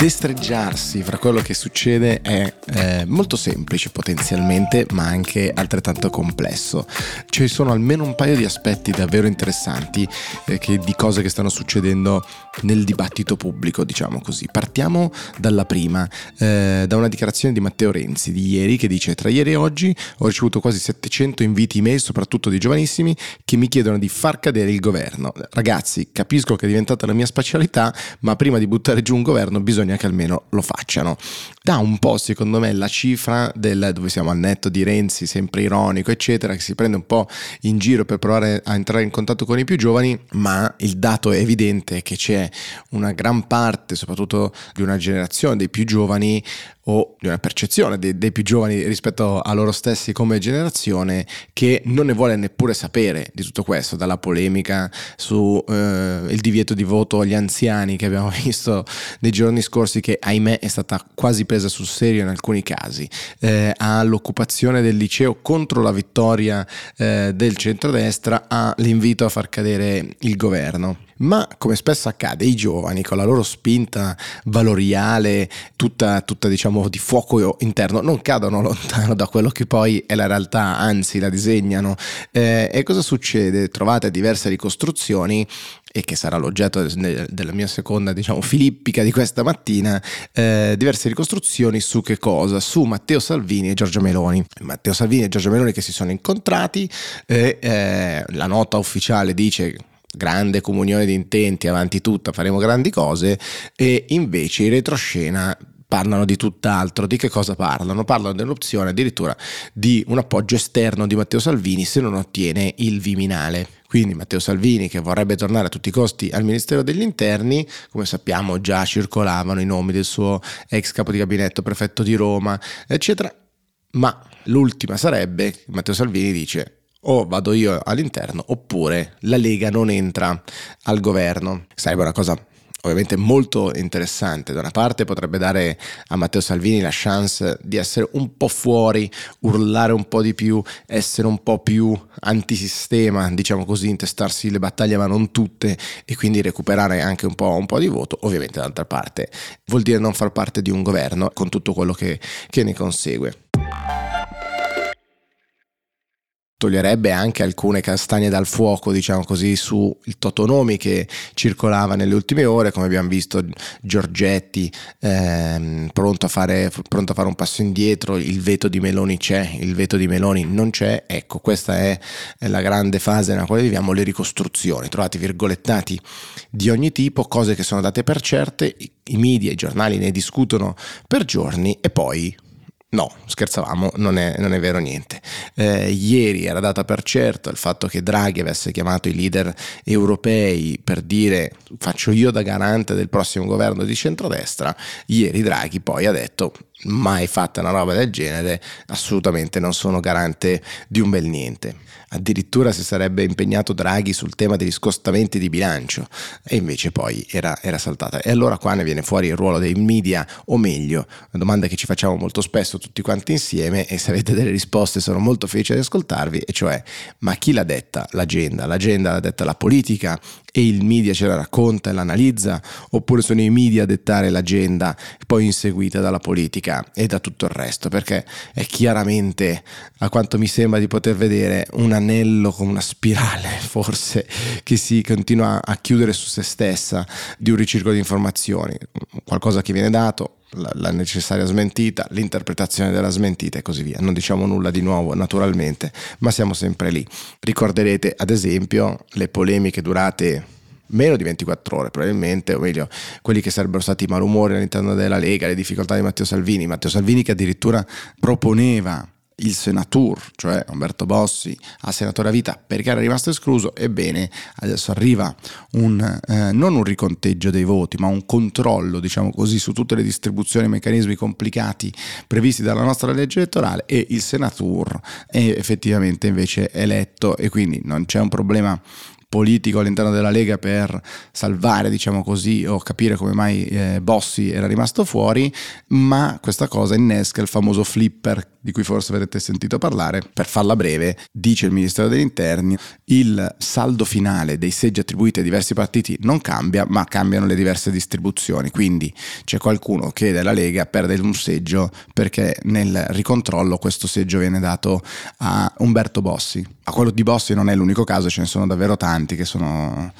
destreggiarsi fra quello che succede è eh, molto semplice potenzialmente, ma anche altrettanto complesso. Ci sono almeno un paio di aspetti davvero interessanti eh, che, di cose che stanno succedendo nel dibattito pubblico, diciamo così. Partiamo dalla prima, eh, da una dichiarazione di Matteo Renzi di ieri che dice tra ieri e oggi ho ricevuto quasi 700 inviti email, soprattutto di giovanissimi, che mi chiedono di far cadere il governo. Ragazzi, capisco che è diventata la mia specialità, ma prima di buttare giù un governo bisogna bisogna che almeno lo facciano. Dà un po', secondo me, la cifra del dove siamo al netto di Renzi, sempre ironico, eccetera, che si prende un po' in giro per provare a entrare in contatto con i più giovani, ma il dato è evidente che c'è una gran parte, soprattutto di una generazione dei più giovani, o di una percezione dei, dei, più giovani rispetto a loro stessi come generazione che non ne vuole neppure sapere di tutto questo, dalla polemica sul eh, divieto di voto agli anziani che abbiamo visto nei giorni scorsi che ahimè è stata quasi presa sul serio in alcuni casi, eh, all'occupazione del liceo contro la vittoria eh, del centrodestra, all'invito a far cadere il governo ma come spesso accade, i giovani con la loro spinta valoriale, tutta, tutta diciamo di fuoco interno, non cadono lontano da quello che poi è la realtà, anzi la disegnano. Eh, e cosa succede? Trovate diverse ricostruzioni e che sarà l'oggetto della mia seconda, diciamo, filippica di questa mattina, eh, diverse ricostruzioni su che cosa? Su Matteo Salvini e Giorgia Meloni. Matteo Salvini e Giorgia Meloni che si sono incontrati, eh, eh, la nota ufficiale dice grande comunione di intenti, avanti tutta, faremo grandi cose, e invece in retroscena parlano di tutt'altro. Di che cosa parlano? Parlano dell'opzione addirittura di un appoggio esterno di Matteo Salvini se non ottiene il Viminale. Quindi Matteo Salvini che vorrebbe tornare a tutti i costi al Ministero degli Interni, come sappiamo già circolavano i nomi del suo ex capo di gabinetto, prefetto di Roma, eccetera. Ma l'ultima sarebbe, Matteo Salvini dice, o vado io all'interno oppure la Lega non entra al governo. Sarebbe una cosa ovviamente molto interessante. Da una parte potrebbe dare a Matteo Salvini la chance di essere un po' fuori, urlare un po' di più, essere un po' più antisistema, diciamo così, intestarsi le battaglie ma non tutte e quindi recuperare anche un po', un po di voto. Ovviamente dall'altra parte vuol dire non far parte di un governo con tutto quello che, che ne consegue toglierebbe anche alcune castagne dal fuoco, diciamo così, sul Totonomi che circolava nelle ultime ore, come abbiamo visto Giorgetti ehm, pronto, a fare, pronto a fare un passo indietro, il veto di Meloni c'è, il veto di Meloni non c'è, ecco questa è la grande fase nella quale viviamo, le ricostruzioni, trovate virgolettati di ogni tipo, cose che sono date per certe, i media, i giornali ne discutono per giorni e poi No, scherzavamo, non è, non è vero niente. Eh, ieri era data per certo il fatto che Draghi avesse chiamato i leader europei per dire faccio io da garante del prossimo governo di centrodestra. Ieri Draghi poi ha detto mai fatta una roba del genere, assolutamente non sono garante di un bel niente addirittura si sarebbe impegnato Draghi sul tema degli scostamenti di bilancio e invece poi era, era saltata. E allora qua ne viene fuori il ruolo dei media, o meglio, una domanda che ci facciamo molto spesso tutti quanti insieme e se avete delle risposte sono molto felice di ascoltarvi, e cioè ma chi l'ha detta l'agenda? L'agenda l'ha detta la politica e il media ce la racconta e l'analizza oppure sono i media a dettare l'agenda poi inseguita dalla politica e da tutto il resto perché è chiaramente a quanto mi sembra di poter vedere un anello con una spirale forse che si continua a chiudere su se stessa di un ricircolo di informazioni. Qualcosa che viene dato la, la, necessaria smentita, l'interpretazione della smentita e così via. Non diciamo nulla di nuovo naturalmente, ma siamo sempre lì. Ricorderete ad esempio le polemiche durate meno di 24 ore probabilmente, o meglio quelli che sarebbero stati i malumori all'interno della Lega, le difficoltà di Matteo Salvini, Matteo Salvini che addirittura proponeva il senatur, cioè Umberto Bossi, a senatore a vita perché era rimasto escluso, ebbene adesso arriva un, eh, non un riconteggio dei voti, ma un controllo, diciamo così, su tutte le distribuzioni e meccanismi complicati previsti dalla nostra legge elettorale e il senatur è effettivamente invece eletto e quindi non c'è un problema politico all'interno della Lega per salvare, diciamo così, o capire come mai eh, Bossi era rimasto fuori, ma questa cosa innesca il famoso flipper di cui forse avrete sentito parlare. Per farla breve, dice il Ministero degli Interni, il saldo finale dei seggi attribuiti ai diversi partiti non cambia, ma cambiano le diverse distribuzioni. Quindi c'è qualcuno che della Lega perde un seggio perché nel ricontrollo questo seggio viene dato a Umberto Bossi. A quello di Bossi non è l'unico caso, ce ne sono davvero tanti che sono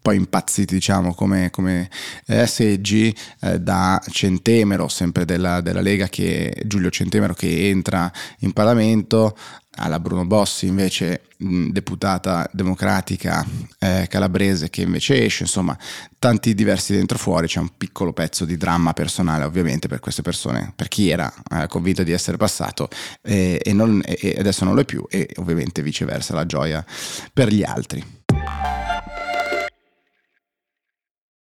poi impazziti diciamo come, come eh, seggi eh, da Centemero, sempre della, della, Lega, che Giulio Centemero che entra in Parlamento, alla Bruno Bossi invece mh, deputata democratica eh, calabrese che invece esce, insomma tanti diversi dentro fuori, c'è un piccolo pezzo di dramma personale ovviamente per queste persone, per chi era eh, convinto di essere passato e, non, e adesso non lo è più e ovviamente viceversa la gioia per gli altri.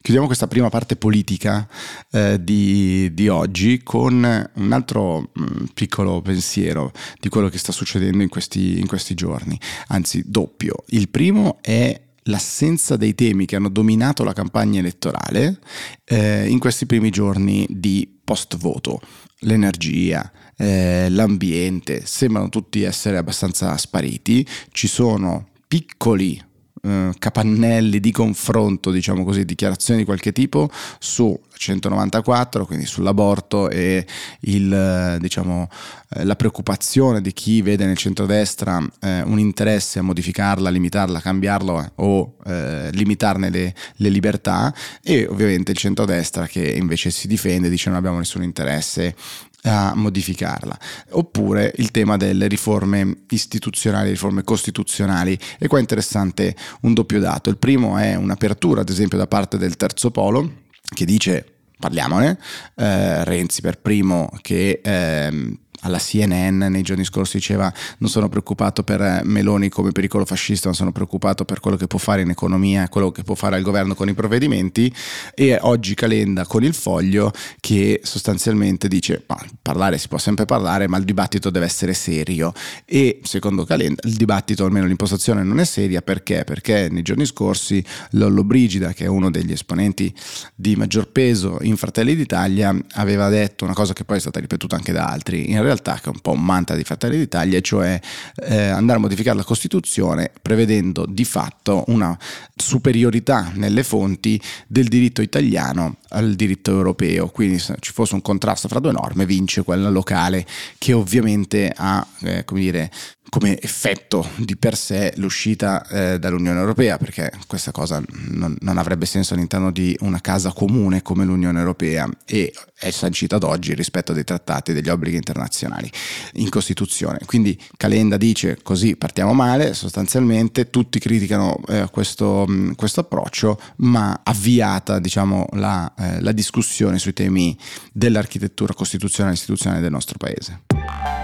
Chiudiamo questa prima parte politica eh, di, di, oggi con un altro mh, mm, piccolo pensiero di quello che sta succedendo in questi, in questi giorni, anzi doppio. Il primo è l'assenza dei temi che hanno dominato la campagna elettorale eh, in questi primi giorni di post voto. L'energia, eh, l'ambiente sembrano tutti essere abbastanza spariti, ci sono piccoli eh, capannelli di confronto, diciamo così, dichiarazioni di qualche tipo su 194, quindi sull'aborto e il, eh, diciamo, eh, la preoccupazione di chi vede nel centrodestra eh, un interesse a modificarla, limitarla, cambiarlo o limitarne le, le, libertà e ovviamente il centrodestra che invece si difende, dice non abbiamo nessun interesse a modificarla. Oppure il tema delle riforme istituzionali, riforme costituzionali. E qua è interessante un doppio dato. Il primo è un'apertura, ad esempio, da parte del terzo polo, che dice parliamone, eh, Renzi per primo che eh, alla CNN nei giorni scorsi diceva non sono preoccupato per eh, Meloni come pericolo fascista, ma sono preoccupato per quello che può fare in economia, quello che può fare il governo con i provvedimenti e oggi Calenda con il foglio che sostanzialmente dice ma parlare si può sempre parlare ma il dibattito deve essere serio e secondo Calenda il dibattito almeno l'impostazione non è seria perché? Perché nei giorni scorsi Lollo Brigida che è uno degli esponenti di maggior peso in Fratelli d'Italia aveva detto una cosa che poi è stata ripetuta anche da altri in realtà realtà che è un po' un mantra di Fratelli d'Italia, cioè eh, andare a modificare la Costituzione prevedendo di fatto una superiorità nelle fonti del diritto italiano al diritto europeo, quindi se ci fosse un contrasto fra due norme vince quella locale che ovviamente ha eh, come dire, come effetto di per sé l'uscita eh, dall'Unione Europea, perché questa cosa non, non, avrebbe senso all'interno di una casa comune come l'Unione Europea e è sancita ad oggi rispetto dei trattati e degli obblighi internazionali in Costituzione. Quindi Calenda dice così partiamo male, sostanzialmente tutti criticano eh, questo, questo, approccio, ma avviata diciamo, la, eh, la discussione sui temi dell'architettura costituzionale e istituzionale del nostro Paese.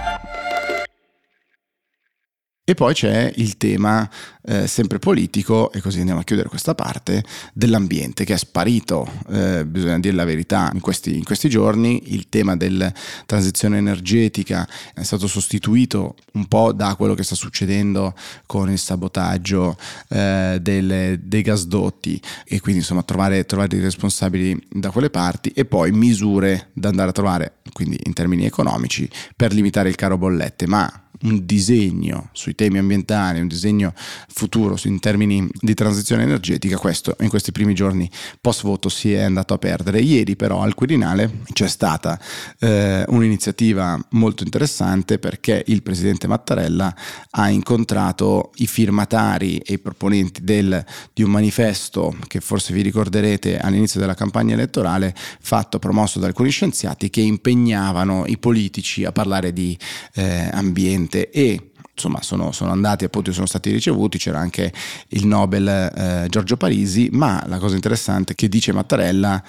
E poi c'è il tema eh, sempre politico, e così andiamo a chiudere questa parte, dell'ambiente che è sparito, eh, bisogna dire la verità, in questi, in questi, giorni. Il tema della transizione energetica è stato sostituito un po' da quello che sta succedendo con il sabotaggio eh, delle, dei gasdotti e quindi insomma trovare, trovare i responsabili da quelle parti e poi misure da andare a trovare, quindi in termini economici, per limitare il caro bollette. Ma un disegno sui temi ambientali, un disegno futuro in termini di transizione energetica, questo in questi primi giorni post voto si è andato a perdere. Ieri però al Quirinale c'è stata eh, un'iniziativa molto interessante perché il presidente Mattarella ha incontrato i firmatari e i proponenti del, di un manifesto che forse vi ricorderete all'inizio della campagna elettorale fatto promosso da alcuni scienziati che impegnavano i politici a parlare di eh, ambiente ambiente e insomma sono, sono, andati appunto sono stati ricevuti c'era anche il Nobel eh, Giorgio Parisi ma la cosa interessante che dice Mattarella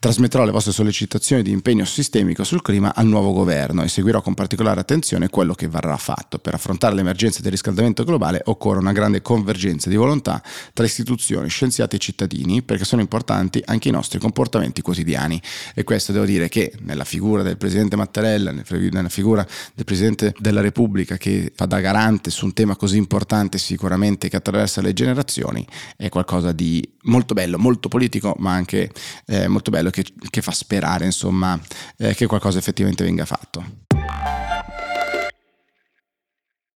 Trasmetterò le vostre sollecitazioni di impegno sistemico sul clima al nuovo governo e seguirò con particolare attenzione quello che verrà fatto. Per affrontare l'emergenza del riscaldamento globale occorre una grande convergenza di volontà tra istituzioni, scienziati e cittadini, perché sono importanti anche i nostri comportamenti quotidiani. E questo devo dire che nella figura del Presidente Mattarella, nella figura del Presidente della Repubblica che fa da garante su un tema così importante sicuramente che attraversa le generazioni, è qualcosa di molto bello, molto politico, ma anche eh, molto bello che, che, fa sperare insomma eh, che qualcosa effettivamente venga fatto.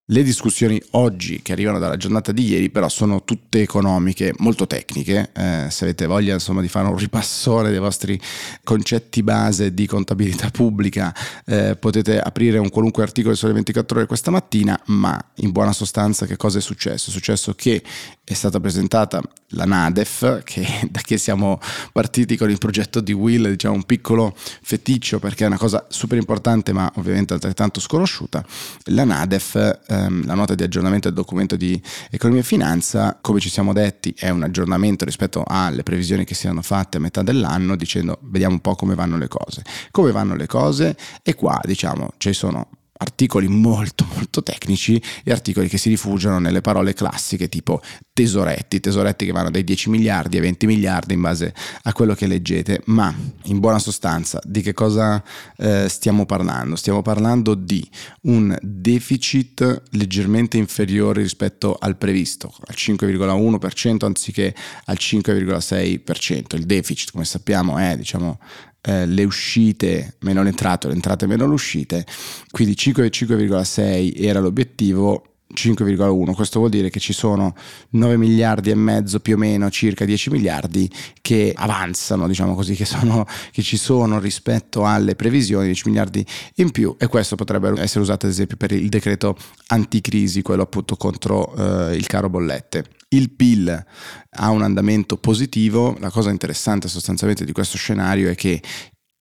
Le discussioni oggi che arrivano dalla giornata di ieri però sono tutte economiche, molto tecniche, eh, se avete voglia insomma di fare un ripassone dei vostri concetti base di contabilità pubblica eh, potete aprire un qualunque articolo sulle 24 ore questa mattina, ma in buona sostanza che cosa è successo? È successo che è stata presentata la NADEF, che da che siamo partiti con il progetto di Will, diciamo un piccolo feticcio perché è una cosa super importante ma ovviamente altrettanto sconosciuta, la NADEF, ehm, la nota di aggiornamento del documento di economia e finanza, come ci siamo detti, è un aggiornamento rispetto alle previsioni che si erano fatte a metà dell'anno, dicendo vediamo un po' come vanno le cose. Come vanno le cose? E qua diciamo ci sono articoli molto molto tecnici e articoli che si rifugiano nelle parole classiche tipo tesoretti, tesoretti che vanno dai 10 miliardi ai 20 miliardi in base a quello che leggete, ma in buona sostanza di che cosa eh, stiamo parlando? Stiamo parlando di un deficit leggermente inferiore rispetto al previsto, al 5,1% anziché al 5,6%. Il deficit, come sappiamo, è diciamo eh, le uscite meno le entrate, le entrate meno le uscite, quindi 5,6 era l'obiettivo, 5,1. Questo vuol dire che ci sono 9 miliardi e mezzo più o meno, circa 10 miliardi che avanzano, diciamo così, che, sono, che ci sono rispetto alle previsioni, 10 miliardi in più e questo potrebbe essere usato ad esempio per il decreto anticrisi, quello appunto contro eh, il caro bollette. Il PIL ha un andamento positivo, la cosa interessante sostanzialmente di questo scenario è che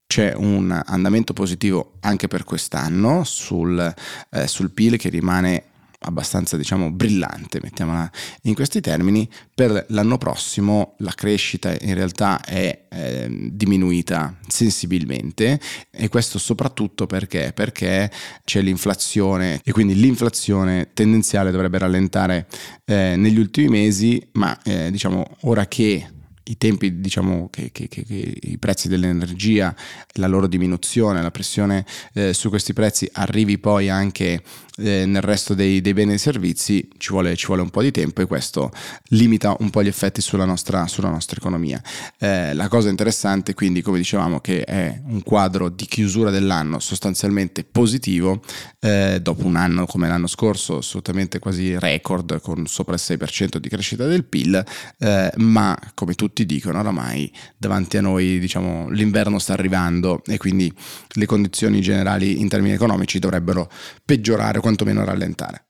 c'è un andamento positivo anche per quest'anno sul, eh, sul PIL che rimane abbastanza diciamo brillante, mettiamola in questi termini, per l'anno prossimo la crescita in realtà è eh, diminuita sensibilmente e questo soprattutto perché? Perché c'è l'inflazione e quindi l'inflazione tendenziale dovrebbe rallentare eh, negli ultimi mesi, ma eh, diciamo ora che i tempi, diciamo che, che, che, che, i prezzi dell'energia, la loro diminuzione, la pressione eh, su questi prezzi arrivi poi anche eh, nel resto dei, dei, beni e servizi, ci vuole, ci vuole, un po' di tempo e questo limita un po' gli effetti sulla nostra, sulla nostra economia. Eh, la cosa interessante quindi, come dicevamo, che è un quadro di chiusura dell'anno sostanzialmente positivo, eh, dopo un anno come l'anno scorso, assolutamente quasi record, con sopra il 6% di crescita del PIL, eh, ma come tutti dicono oramai davanti a noi diciamo, l'inverno sta arrivando e quindi le condizioni generali in termini economici dovrebbero peggiorare quantomeno rallentare.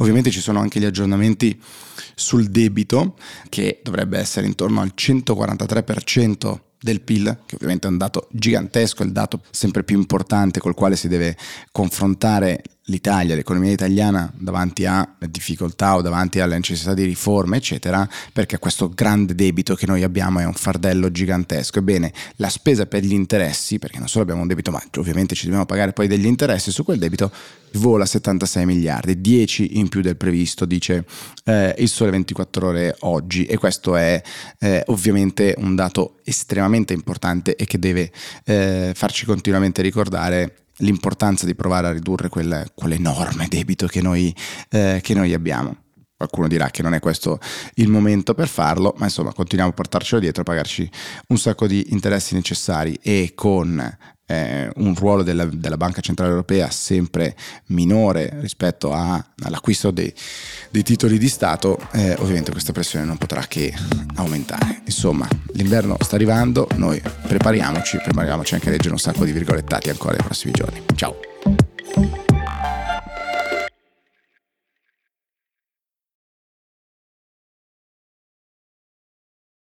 Ovviamente ci sono anche gli aggiornamenti sul debito che dovrebbe essere intorno al 143% del PIL, che ovviamente è un dato gigantesco, è il dato sempre più importante col quale si deve confrontare l'Italia, l'economia italiana davanti a difficoltà o davanti alla necessità di riforme, eccetera, perché questo grande debito che noi abbiamo è un fardello gigantesco. Ebbene, la spesa per gli interessi, perché non solo abbiamo un debito, ma ovviamente ci dobbiamo pagare poi degli interessi su quel debito, vola 76 miliardi, 10 in più del previsto, dice eh, il Sole 24 ore oggi e questo è eh, ovviamente un dato estremamente importante e che deve eh, farci continuamente ricordare l'importanza di provare a ridurre quel, quell'enorme debito che noi, eh, che noi abbiamo. Qualcuno dirà che non è questo il momento per farlo, ma insomma continuiamo a portarcelo dietro, a pagarci un sacco di interessi necessari e con eh, un ruolo della, della, Banca Centrale Europea sempre minore rispetto a, all'acquisto dei, dei, titoli di Stato, eh, ovviamente questa pressione non potrà che aumentare. Insomma, l'inverno sta arrivando, noi prepariamoci, prepariamoci anche a leggere un sacco di virgolettati ancora nei prossimi giorni. Ciao!